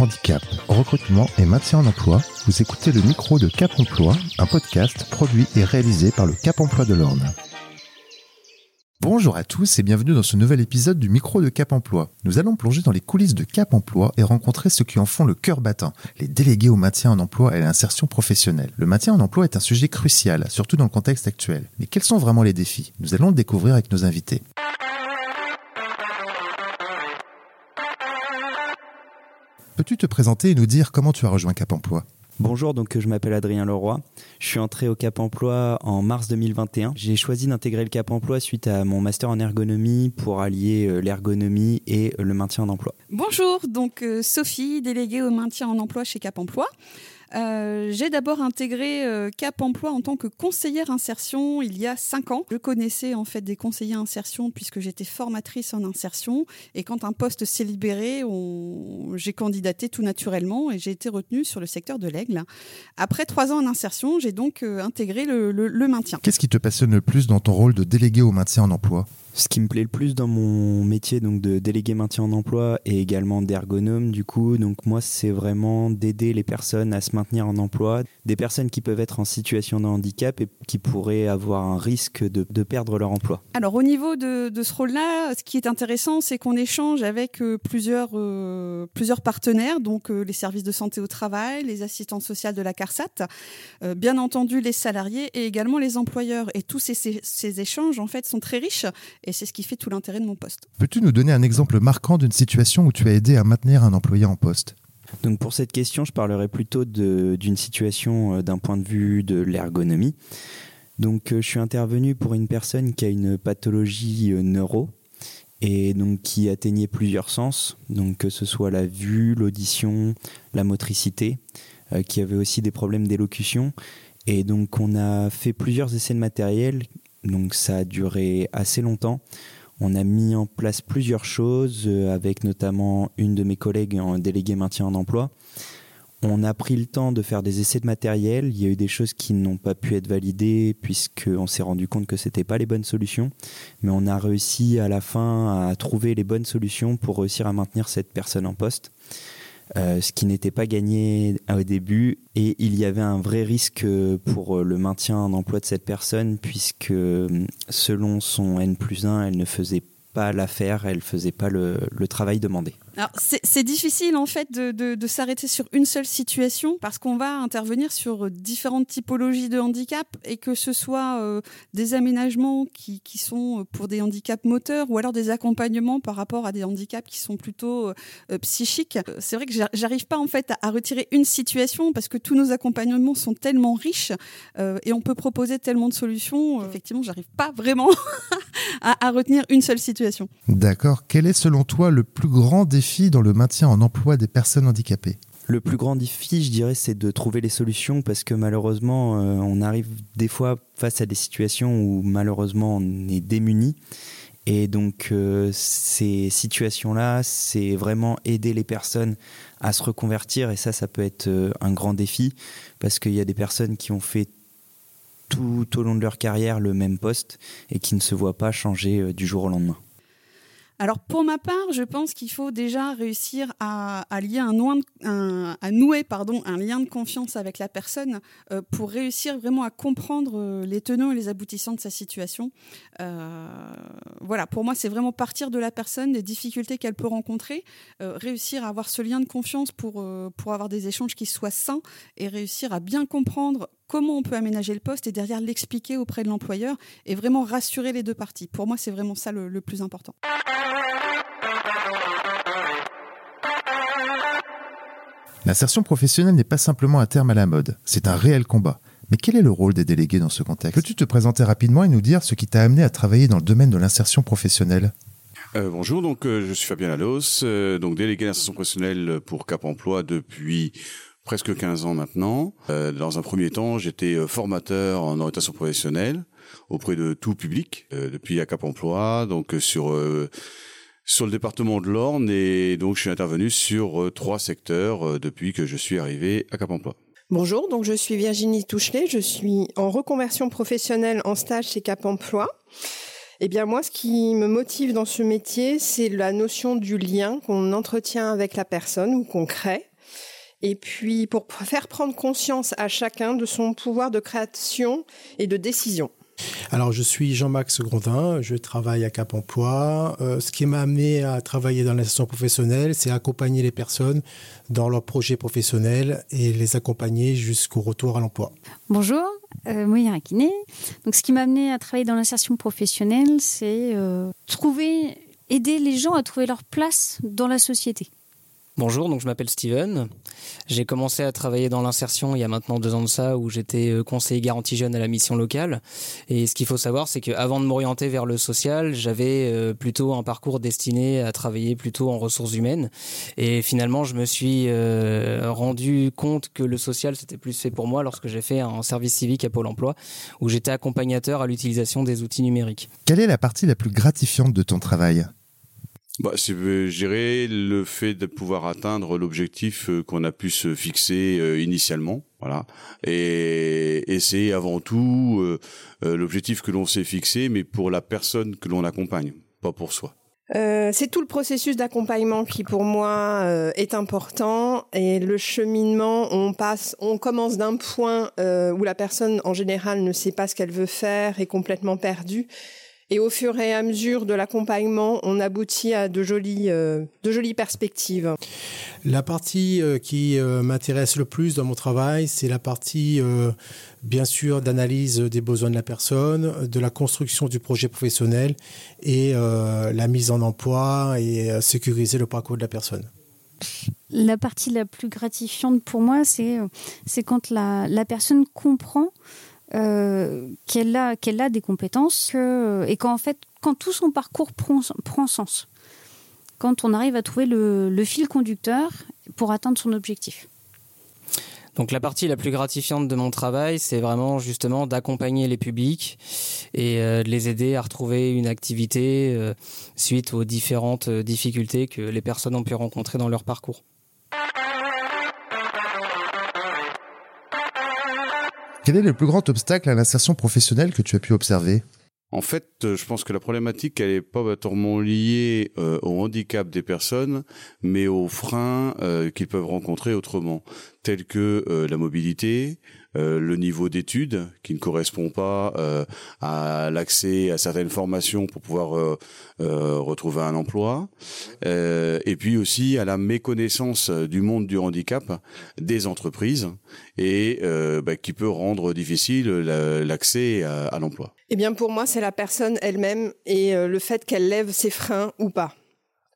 handicap, recrutement et maintien en emploi, vous écoutez le micro de Cap Emploi, un podcast produit et réalisé par le Cap Emploi de l'Orne. Bonjour à tous et bienvenue dans ce nouvel épisode du micro de Cap Emploi. Nous allons plonger dans les coulisses de Cap Emploi et rencontrer ceux qui en font le cœur battant, les délégués au maintien en emploi et à l'insertion professionnelle. Le maintien en emploi est un sujet crucial, surtout dans le contexte actuel. Mais quels sont vraiment les défis? Nous allons le découvrir avec nos invités. Peux-tu te présenter et nous dire comment tu as rejoint Cap Emploi? Bonjour, donc je m'appelle Adrien Leroy. Je suis entré au Cap Emploi en mars 2021. J'ai choisi d'intégrer le Cap Emploi suite à mon master en ergonomie pour allier euh, l'ergonomie et le maintien en emploi. Bonjour, donc euh, Sophie, déléguée au maintien en emploi chez Cap Emploi. Euh, j'ai d'abord intégré euh, Cap Emploi en tant que conseillère insertion il y a cinq ans. Je connaissais en fait des conseillers insertion puisque j'étais formatrice en insertion et quand un poste s'est libéré, j'ai candidaté tout naturellement et j'ai été retenue sur le secteur de l'aigle. Après trois ans en insertion, j'ai donc euh, intégré le maintien. Qu'est-ce qui te passionne le plus dans ton rôle de délégué au maintien en emploi? Ce qui me plaît le plus dans mon métier donc de délégué maintien en emploi et également d'ergonome du coup donc moi c'est vraiment d'aider les personnes à se maintenir en emploi des personnes qui peuvent être en situation de handicap et qui pourraient avoir un risque de, perdre leur emploi. Alors au niveau de, ce rôle-là, ce qui est intéressant, c'est qu'on échange avec euh, plusieurs, euh, plusieurs partenaires, donc euh, les services de santé au travail, les assistantes sociales de la CARSAT, bien entendu les salariés et également les employeurs. Et tous ces, ces, ces échanges en fait sont très riches et c'est ce qui fait tout l'intérêt de mon poste. Peux-tu nous donner un exemple marquant d'une situation où tu as aidé à maintenir un employé en poste? Donc pour cette question, je parlerai plutôt d'une situation euh, d'un point de vue de l'ergonomie. Donc euh, je suis intervenu pour une personne qui a une pathologie euh, neuro et donc qui atteignait plusieurs sens, donc que ce soit la vue, l'audition, la motricité, qui avait aussi des problèmes d'élocution. Et donc on a fait plusieurs essais de matériel donc ça a duré assez longtemps. On a mis en place plusieurs choses euh, avec notamment une de mes collègues en délégué maintien en emploi. On a pris le temps de faire des essais de matériel. Il y a eu des choses qui n'ont pas pu être validées puisqu'on s'est rendu compte que c'était pas les bonnes solutions. Mais on a réussi à la fin à trouver les bonnes solutions pour réussir à maintenir cette personne en poste. Euh, ce qui n'était pas gagné au début. Et il y avait un vrai risque pour le maintien en emploi de cette personne, puisque selon son N plus 1, elle ne faisait pas l'affaire, elle faisait pas le travail demandé. C'est difficile en fait de, s'arrêter sur une seule situation parce qu'on va intervenir sur différentes typologies de handicap et que ce soit euh, des aménagements qui, sont pour des handicaps moteurs ou alors des accompagnements par rapport à des handicaps qui sont plutôt euh, psychiques. C'est vrai que j'arrive pas en fait à, retirer une situation parce que tous nos accompagnements sont tellement riches euh, et on peut proposer tellement de solutions. effectivement, j'arrive pas vraiment à, à retenir une seule situation. D'accord. Quel est selon toi le plus grand défi dans le maintien en emploi des personnes handicapées le plus grand défi, je dirais, c'est de trouver les solutions parce que malheureusement, euh, on arrive des fois face à des situations où malheureusement on est démuni. Et donc euh, ces situations-là, c'est vraiment aider les personnes à se reconvertir. Et ça, ça peut être euh, un grand défi parce qu'il y a des personnes qui ont fait tout au long de leur carrière le même poste et qui ne se voient pas changer du jour au lendemain. Alors pour ma part, je pense qu'il faut déjà réussir à, nouer un lien de confiance avec la personne euh, pour réussir vraiment à comprendre euh, les tenants et les aboutissants de sa situation. Euh, voilà, pour moi, c'est vraiment partir de la personne, des difficultés qu'elle peut rencontrer, réussir à avoir ce lien de confiance pour, pour avoir des échanges qui soient sains et réussir à bien comprendre comment on peut aménager le poste et derrière l'expliquer auprès de l'employeur et vraiment rassurer les deux parties. Pour moi, c'est vraiment ça le, plus important. L'insertion professionnelle n'est pas simplement un terme à la mode, c'est un réel combat. Mais quel est le rôle des délégués dans ce contexte? Peux-tu te présenter rapidement et nous dire ce qui t'a amené à travailler dans le domaine de l'insertion professionnelle? Euh, bonjour, donc euh, je suis Fabien Lalos, euh, donc délégué d'insertion professionnelle pour Cap Emploi depuis presque 15 ans maintenant. Euh, dans un premier temps, j'étais euh, formateur en orientation professionnelle auprès de tout public euh, depuis à Cap Emploi, donc sur sur le département de l'Orne et donc je suis intervenu sur trois secteurs depuis que je suis arrivé à Cap Emploi. Bonjour, donc je suis Virginie Touchelet, je suis en reconversion professionnelle en stage chez Cap Emploi. Eh bien moi, ce qui me motive dans ce métier, c'est la notion du lien qu'on entretient avec la personne ou qu'on crée et puis pour faire prendre conscience à chacun de son pouvoir de création et de décision. Alors, je suis Jean-Max Grondin, je travaille à Cap Emploi. Euh, ce qui m'a amené à travailler dans l'insertion professionnelle, c'est accompagner les personnes dans leurs projets professionnels et les accompagner jusqu'au retour à l'emploi. Bonjour, euh, Rakiné. Donc, ce qui m'a amené à travailler dans l'insertion professionnelle, c'est euh, trouver, aider les gens à trouver leur place dans la société. Bonjour, donc je m'appelle Steven. J'ai commencé à travailler dans l'insertion il y a maintenant deux ans de ça, où j'étais euh, conseiller garantie jeune à la mission locale. Et ce qu'il faut savoir, c'est qu'avant de m'orienter vers le social, j'avais euh, plutôt un parcours destiné à travailler plutôt en ressources humaines. Et finalement, je me suis euh, rendu compte que le social, c'était plus fait pour moi lorsque j'ai fait un service civique à Pôle Emploi, où j'étais accompagnateur à l'utilisation des outils numériques. Quelle est la partie la plus gratifiante de ton travail? Bah, c'est, euh, je dirais, le fait de pouvoir atteindre l'objectif euh, qu'on a pu se fixer euh, initialement, voilà. Et, et c'est avant tout l'objectif que l'on s'est fixé, mais pour la personne que l'on accompagne, pas pour soi. Euh, c'est tout le processus d'accompagnement qui pour moi euh, est important et le cheminement on passe on commence d'un point euh, où la personne en général ne sait pas ce qu'elle veut faire est complètement perdue et au fur et à mesure de l'accompagnement, on aboutit à de jolies, euh, de jolies perspectives. La partie euh, qui euh, m'intéresse le plus dans mon travail, c'est la partie, bien sûr, d'analyse des besoins de la personne, de la construction du projet professionnel et la mise en emploi et sécuriser le parcours de la personne. La partie la plus gratifiante pour moi, c'est quand la, la personne comprend euh, qu'elle a, a des compétences et qu'en fait, quand tout son parcours prend, prend sens, quand on arrive à trouver le, fil conducteur pour atteindre son objectif. Donc la partie la plus gratifiante de mon travail, c'est vraiment justement d'accompagner les publics et euh, de les aider à retrouver une activité euh, suite aux différentes difficultés que les personnes ont pu rencontrer dans leur parcours. Quel est le plus grand obstacle à l'insertion professionnelle que tu as pu observer? En fait, euh, je pense que la problématique, elle est pas totalement liée euh, au handicap des personnes, mais aux freins euh, qu'ils peuvent rencontrer autrement, tels que la mobilité, euh, le niveau d'études qui ne correspond pas euh, à l'accès à certaines formations pour pouvoir euh, retrouver un emploi, et puis aussi à la méconnaissance du monde du handicap des entreprises et bah, qui peut rendre difficile l'accès à, à l'emploi. Eh bien, pour moi, c'est la personne elle-même et le fait qu'elle lève ses freins ou pas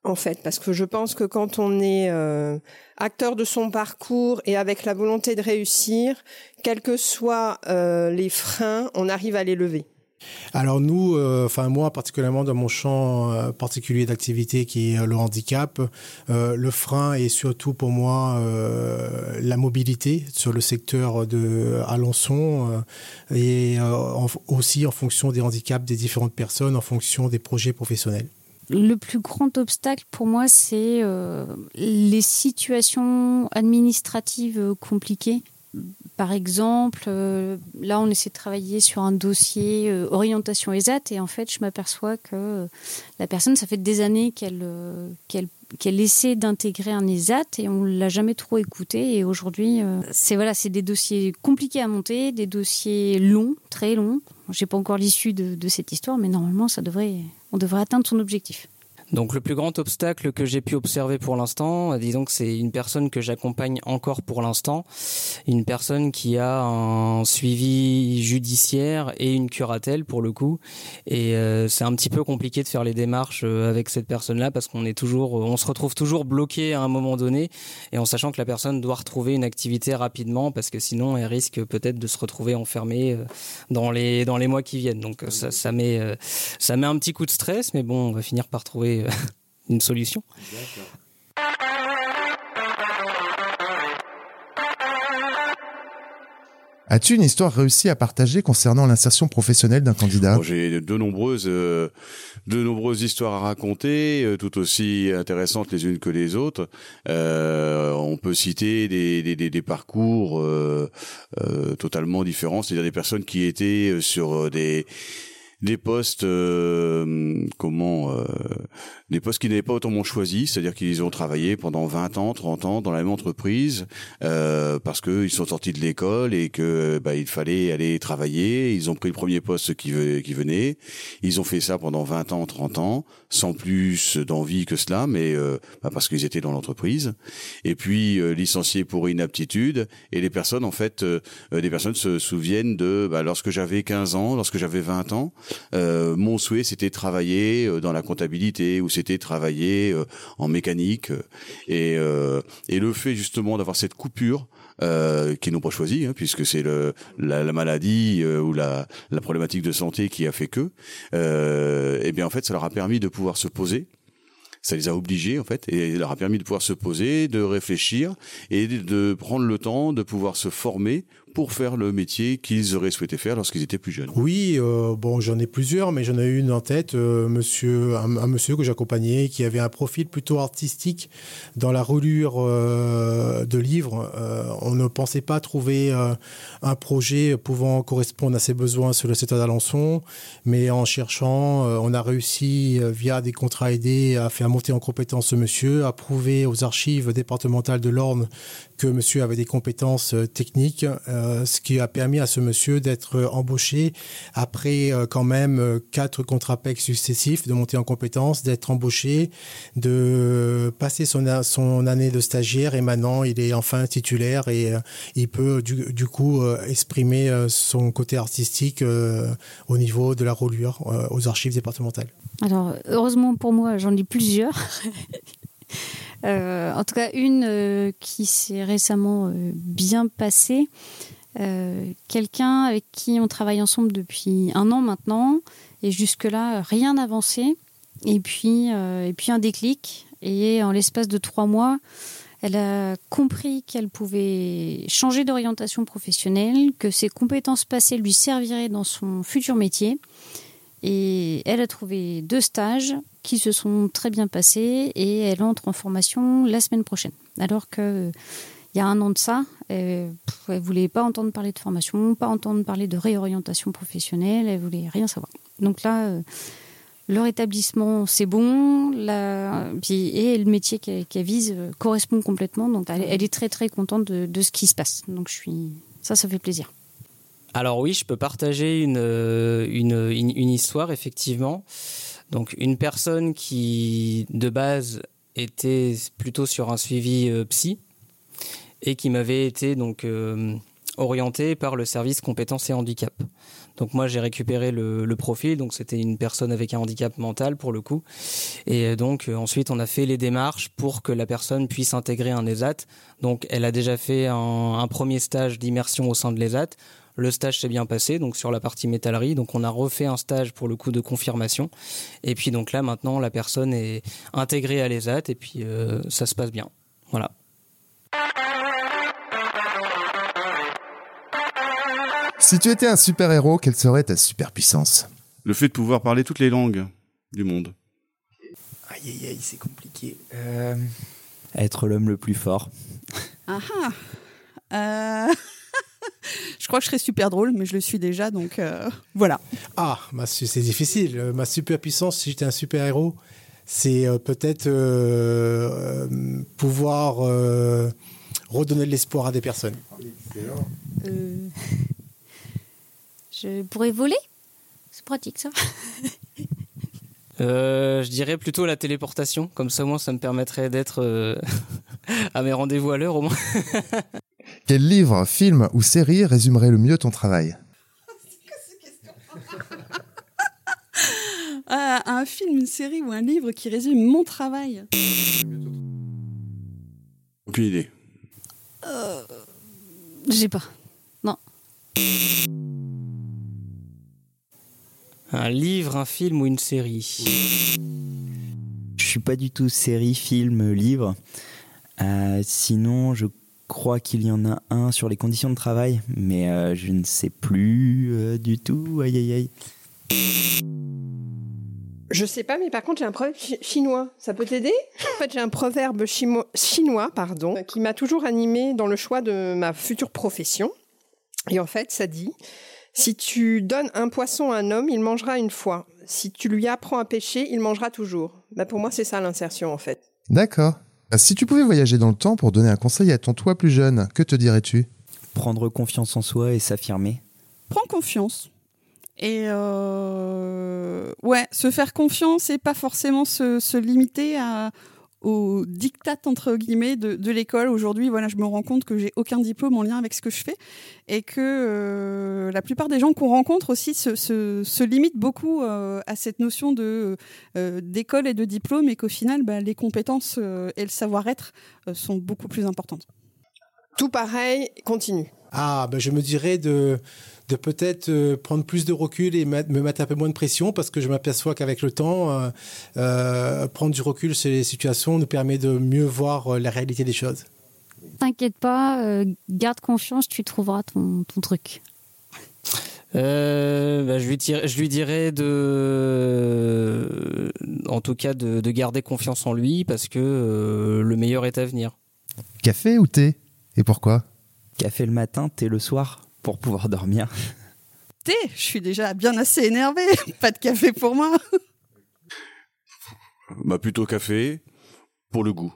en fait, parce que je pense que quand on est euh, acteur de son parcours et avec la volonté de réussir, quels que soient euh, les freins, on arrive à les lever. Alors nous, euh, enfin moi particulièrement dans mon champ particulier d'activité qui est le handicap, le frein est surtout pour moi la mobilité sur le secteur de Alençon et aussi en fonction des handicaps des différentes personnes, en fonction des projets professionnels le plus grand obstacle pour moi, c'est euh, les situations administratives euh, compliquées. Par exemple, euh, là, on essaie de travailler sur un dossier orientation ESAT et en fait, je m'aperçois que la personne, ça fait des années qu'elle qu'elle essaie d'intégrer un ESAT et on l'a jamais trop écouté. Et aujourd'hui, c'est voilà, des dossiers compliqués à monter, des dossiers longs, très longs. J'ai pas encore l'issue de, de cette histoire, mais normalement, ça devrait on devrait atteindre son objectif. Donc le plus grand obstacle que j'ai pu observer pour l'instant, disons que c'est une personne que j'accompagne encore pour l'instant, une personne qui a un suivi judiciaire et une curatelle pour le coup, et euh, c'est un petit peu compliqué de faire les démarches euh, avec cette personne-là parce qu'on est toujours, on se retrouve toujours bloqué à un moment donné, et en sachant que la personne doit retrouver une activité rapidement parce que sinon elle risque peut-être de se retrouver enfermée euh, dans les dans les mois qui viennent. Donc ça, ça met ça met un petit coup de stress, mais bon, on va finir par trouver une solution. As-tu une histoire réussie à partager concernant l'insertion professionnelle d'un candidat J'ai de nombreuses, euh, de nombreuses histoires à raconter, euh, tout aussi intéressantes les unes que les autres. Euh, on peut citer des, des, des, des parcours totalement différents, c'est-à-dire des personnes qui étaient sur des des postes euh, comment euh, des postes qui n'avaient pas autrement choisi, c'est-à-dire qu'ils ont travaillé pendant 20 ans, 30 ans dans la même entreprise euh, parce qu'ils sont sortis de l'école et que bah, il fallait aller travailler. Ils ont pris le premier poste qui, qui venait. Ils ont fait ça pendant 20 ans, 30 ans, sans plus d'envie que cela, mais euh, bah, parce qu'ils étaient dans l'entreprise. Et puis euh, licenciés pour inaptitude. Et les personnes, en fait, euh, des personnes se souviennent de bah, lorsque j'avais 15 ans, lorsque j'avais 20 ans, mon souhait c'était travailler dans la comptabilité ou c'était travailler en mécanique. Et, le fait justement d'avoir cette coupure euh, qui n'ont pas choisi, hein, puisque c'est la, la maladie euh, ou la, la problématique de santé qui a fait que, euh, eh bien en fait, ça leur a permis de pouvoir se poser. Ça les a obligés en fait, et leur a permis de pouvoir se poser, de réfléchir et de prendre le temps de pouvoir se former pour faire le métier qu'ils auraient souhaité faire lorsqu'ils étaient plus jeunes Oui, euh, bon, j'en ai plusieurs, mais j'en ai une en tête, euh, monsieur, un, monsieur que j'accompagnais qui avait un profil plutôt artistique dans la relure euh, de livres. on ne pensait pas trouver un projet pouvant correspondre à ses besoins sur le secteur d'Alençon, mais en cherchant, on a réussi, via des contrats aidés, à faire monter en compétence ce monsieur, à prouver aux archives départementales de l'Orne que monsieur avait des compétences techniques. Euh, ce qui a permis à ce monsieur d'être embauché après euh, quand même euh, quatre contrats successifs, de monter en compétence, d'être embauché, de passer son, année de stagiaire et maintenant il est enfin titulaire et il peut du, coup exprimer son côté artistique au niveau de la relure aux archives départementales. Alors, heureusement pour moi, j'en ai plusieurs. Euh, en tout cas, une euh, qui s'est récemment euh, bien passée. Quelqu'un avec qui on travaille ensemble depuis un an maintenant, et jusque-là, rien n'avançait. Et puis, et puis un déclic. Et en l'espace de trois mois, elle a compris qu'elle pouvait changer d'orientation professionnelle, que ses compétences passées lui serviraient dans son futur métier. Et elle a trouvé deux stages qui se sont très bien passés et elle entre en formation la semaine prochaine. Alors que il y a un an de ça, elle, ne voulait pas entendre parler de formation, pas entendre parler de réorientation professionnelle, elle voulait rien savoir. Donc là, euh, leur établissement, c'est bon, et le métier qu'elle vise euh, correspond complètement. Donc elle, est très très contente de, de, ce qui se passe. Donc je suis, ça, ça fait plaisir. Alors oui, je peux partager une, euh, une, histoire, effectivement. Donc une personne qui de base était plutôt sur un suivi euh, psy et qui m'avait été donc euh, orienté par le service compétences et handicap. Donc moi j'ai récupéré le, profil, donc c'était une personne avec un handicap mental pour le coup. Et donc ensuite on a fait les démarches pour que la personne puisse intégrer un ESAT. Donc elle a déjà fait un premier stage d'immersion au sein de l'ESAT. Le stage s'est bien passé, donc sur la partie métallerie. Donc on a refait un stage pour le coup de confirmation. Et puis donc là maintenant la personne est intégrée à l'ESAT et puis euh, ça se passe bien. Voilà. Si tu étais un super-héros, quelle serait ta super-puissance? Le fait de pouvoir parler toutes les langues du monde. Aïe aïe aïe, c'est compliqué. Euh, être l'homme le plus fort. Ah ah euh... je crois que je serais super drôle, mais je le suis déjà, donc euh, voilà. Ah, c'est difficile. Euh, ma super puissance, si j'étais un super héros, c'est euh, peut-être pouvoir redonner de l'espoir à des personnes. je pourrais voler? C'est pratique ça. je dirais plutôt la téléportation, comme ça moi ça me permettrait d'être à mes rendez-vous à l'heure au moins. Quel livre, film ou série résumerait le mieux ton travail? Ah, Un film, une série ou un livre qui résume mon travail? Aucune idée. Euh, J'ai pas. Non. Un livre, un film ou une série? Je suis pas du tout série, film, livre. Euh, sinon, je crois qu'il y en a un sur les conditions de travail, mais euh, je ne sais plus euh, du tout. Aïe aïe aïe. Je sais pas, mais par contre, j'ai un proverbe chinois. Ça peut t'aider? En fait, j'ai un proverbe chinois, pardon, qui m'a toujours animé dans le choix de ma future profession. Et en fait, ça dit Si tu donnes un poisson à un homme, il mangera une fois. Si tu lui apprends à pêcher, il mangera toujours. Bah, pour moi, c'est ça l'insertion en fait. D'accord. Ah, Si tu pouvais voyager dans le temps pour donner un conseil à ton toi plus jeune, que te dirais-tu? Prendre confiance en soi et s'affirmer. Prends confiance. Et euh, ouais, se faire confiance et pas forcément se, se limiter à, aux dictats entre guillemets de, de l'école. Aujourd'hui, voilà, je me rends compte que j'ai aucun diplôme en lien avec ce que je fais et que euh, la plupart des gens qu'on rencontre aussi se, se, se limitent beaucoup euh, à cette notion de euh, d'école et de diplôme et qu'au final, bah, les compétences euh, et le savoir-être euh, sont beaucoup plus importantes. Tout pareil, continue. Ah, ben je me dirais de, de peut-être euh, prendre plus de recul et me mettre un peu moins de pression parce que je m'aperçois qu'avec le temps, euh, euh, prendre du recul sur les situations nous permet de mieux voir euh, la réalité des choses. T'inquiète pas, euh, garde confiance, tu trouveras ton, ton truc. Euh, bah, je, lui dirais, je lui dirais de, en tout cas, de, de garder confiance en lui parce que euh, le meilleur est à venir. Café ou thé? Et pourquoi? Café le matin, thé le soir, pour pouvoir dormir. Thé, je suis déjà bien assez énervée. Pas de café pour moi. Bah plutôt café pour le goût.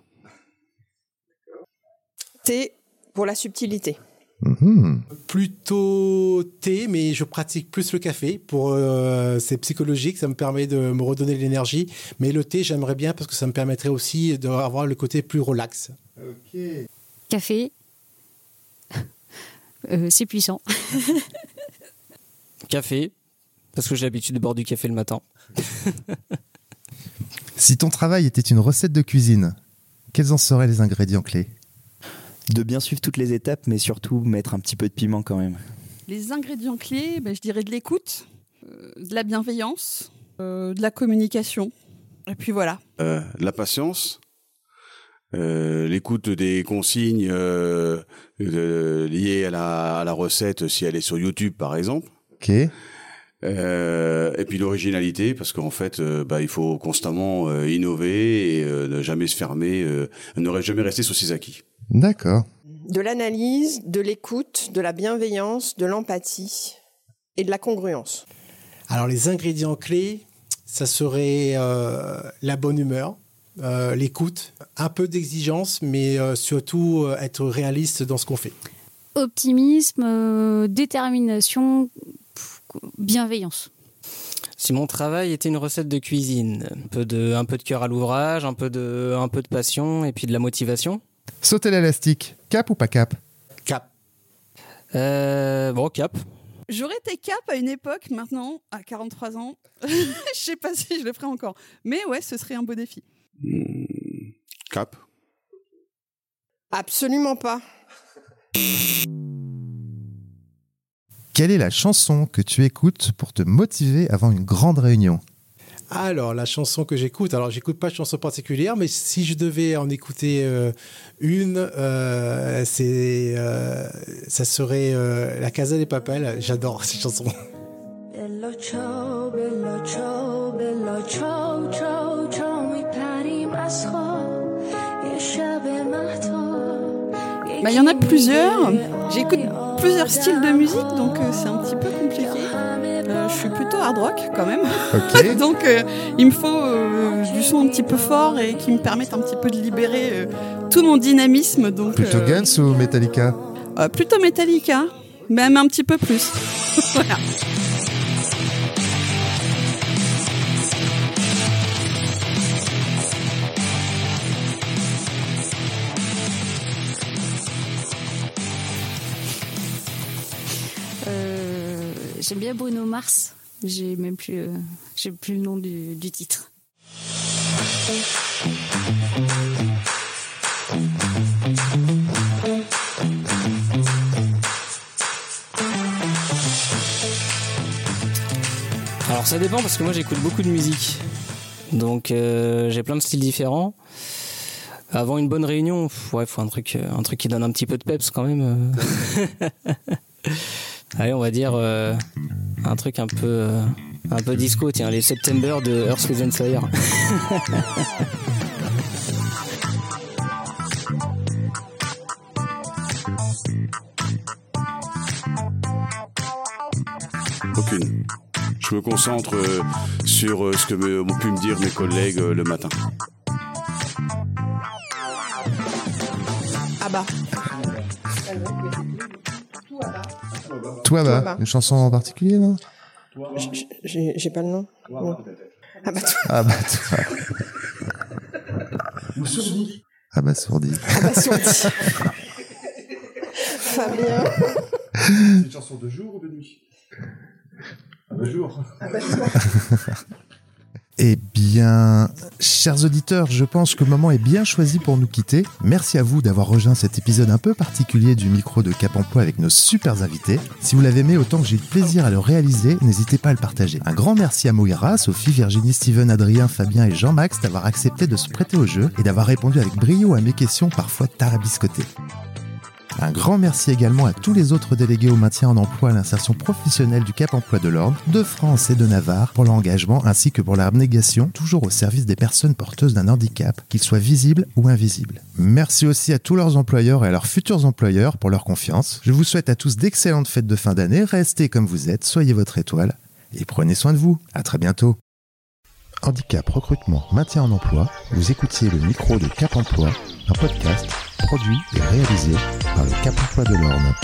Thé pour la subtilité. Mhm. Plutôt thé, mais je pratique plus le café. Pour euh, c'est psychologique, ça me permet de me redonner de l'énergie. Mais le thé, j'aimerais bien parce que ça me permettrait aussi d'avoir le côté plus relax. Café, Euh, c'est puissant. Café, parce que j'ai l'habitude de boire du café le matin. Si ton travail était une recette de cuisine, quels en seraient les ingrédients clés? De bien suivre toutes les étapes, mais surtout mettre un petit peu de piment quand même. Les ingrédients clés, ben, je dirais de l'écoute, euh, de la bienveillance, euh, de la communication. Et puis voilà. Euh, la patience, euh, l'écoute des consignes euh, euh, liées à la, à la recette si elle est sur YouTube par exemple. Ok. Euh, et puis l'originalité parce qu'en fait euh, bah, il faut constamment euh, innover et euh, ne jamais se fermer, euh, ne jamais rester sur ses acquis. D'accord. De l'analyse, de l'écoute, de la bienveillance, de l'empathie et de la congruence. Alors les ingrédients clés, ça serait euh, la bonne humeur, euh, l'écoute, un peu d'exigence, mais euh, surtout euh, être réaliste dans ce qu'on fait. Optimisme, euh, détermination, pff, bienveillance. Si mon travail était une recette de cuisine, un peu de, un peu de cœur à l'ouvrage, un peu de, un peu de passion et puis de la motivation. Sauter l'élastique, cap ou pas cap? Cap. Euh, bon, cap. J'aurais été cap à une époque, maintenant, à 43 ans. je sais pas si je le ferai encore. Mais ouais, ce serait un beau défi. Hmm. Cap Absolument pas. Quelle est la chanson que tu écoutes pour te motiver avant une grande réunion? Alors, la chanson que j'écoute, alors j'écoute pas de chanson particulière, mais si je devais en écouter euh, une, euh, c'est, euh, ça serait La Casa des Papels. J'adore cette chanson. Ciao, ciao, ciao. Bah, Il y en a plusieurs. J'écoute plusieurs styles de musique, donc euh, c'est un petit peu compliqué. Euh, je suis plutôt hard rock quand même. Donc euh, il me faut euh, du son un petit peu fort et qui me permette un petit peu de libérer euh, tout mon dynamisme. Donc, Plutôt euh, Guns ou Metallica? euh, Plutôt Metallica, même un petit peu plus. voilà. J'aime bien Bruno Mars. J'ai même plus, euh, j'ai plus le nom du, du titre. Alors ça dépend parce que moi j'écoute beaucoup de musique. Donc euh, j'ai plein de styles différents. Avant une bonne réunion, ouais, faut un truc, euh, un truc qui donne un petit peu de peps quand même. Allez, on va dire euh, un truc un peu, euh, un peu disco. Tiens, les September de Earth, Wind and Fire. aucune. Je me concentre euh, sur ce que me- ont pu me dire mes collègues le matin. Ah bah. Toi, bah, bah. une chanson en particulier, non J'ai j'ai pas le nom. Non. Ah bah, toi. Ah bah, toi. Ah bah, sourdi. Ah bah, sourdi. Fabien. C'est une chanson de jour ou de nuit? De jour. Eh bien, chers auditeurs, je pense que le moment est bien choisi pour nous quitter. Merci à vous d'avoir rejoint cet épisode un peu particulier du micro de Cap Emploi avec nos super invités. Si vous l'avez aimé autant que j'ai eu plaisir à le réaliser, n'hésitez pas à le partager. Un grand merci à Moira, Sophie, Virginie, Steven, Adrien, Fabien et Jean-Max d'avoir accepté de se prêter au jeu et d'avoir répondu avec brio à mes questions parfois tarabiscotées. Un grand merci également à tous les autres délégués au maintien en emploi à l'insertion professionnelle du Cap Emploi de l'Orne, de France et de Navarre pour leur engagement ainsi que pour leur abnégation, toujours au service des personnes porteuses d'un handicap, qu'ils soient visibles ou invisibles. Merci aussi à tous leurs employeurs et à leurs futurs employeurs pour leur confiance. Je vous souhaite à tous d'excellentes fêtes de fin d'année, restez comme vous êtes, soyez votre étoile et prenez soin de vous. À très bientôt. Handicap, recrutement, maintien en emploi, vous écoutiez le micro de Cap Emploi, un podcast produit et réalisé par le Cap Emploi de l'Orne.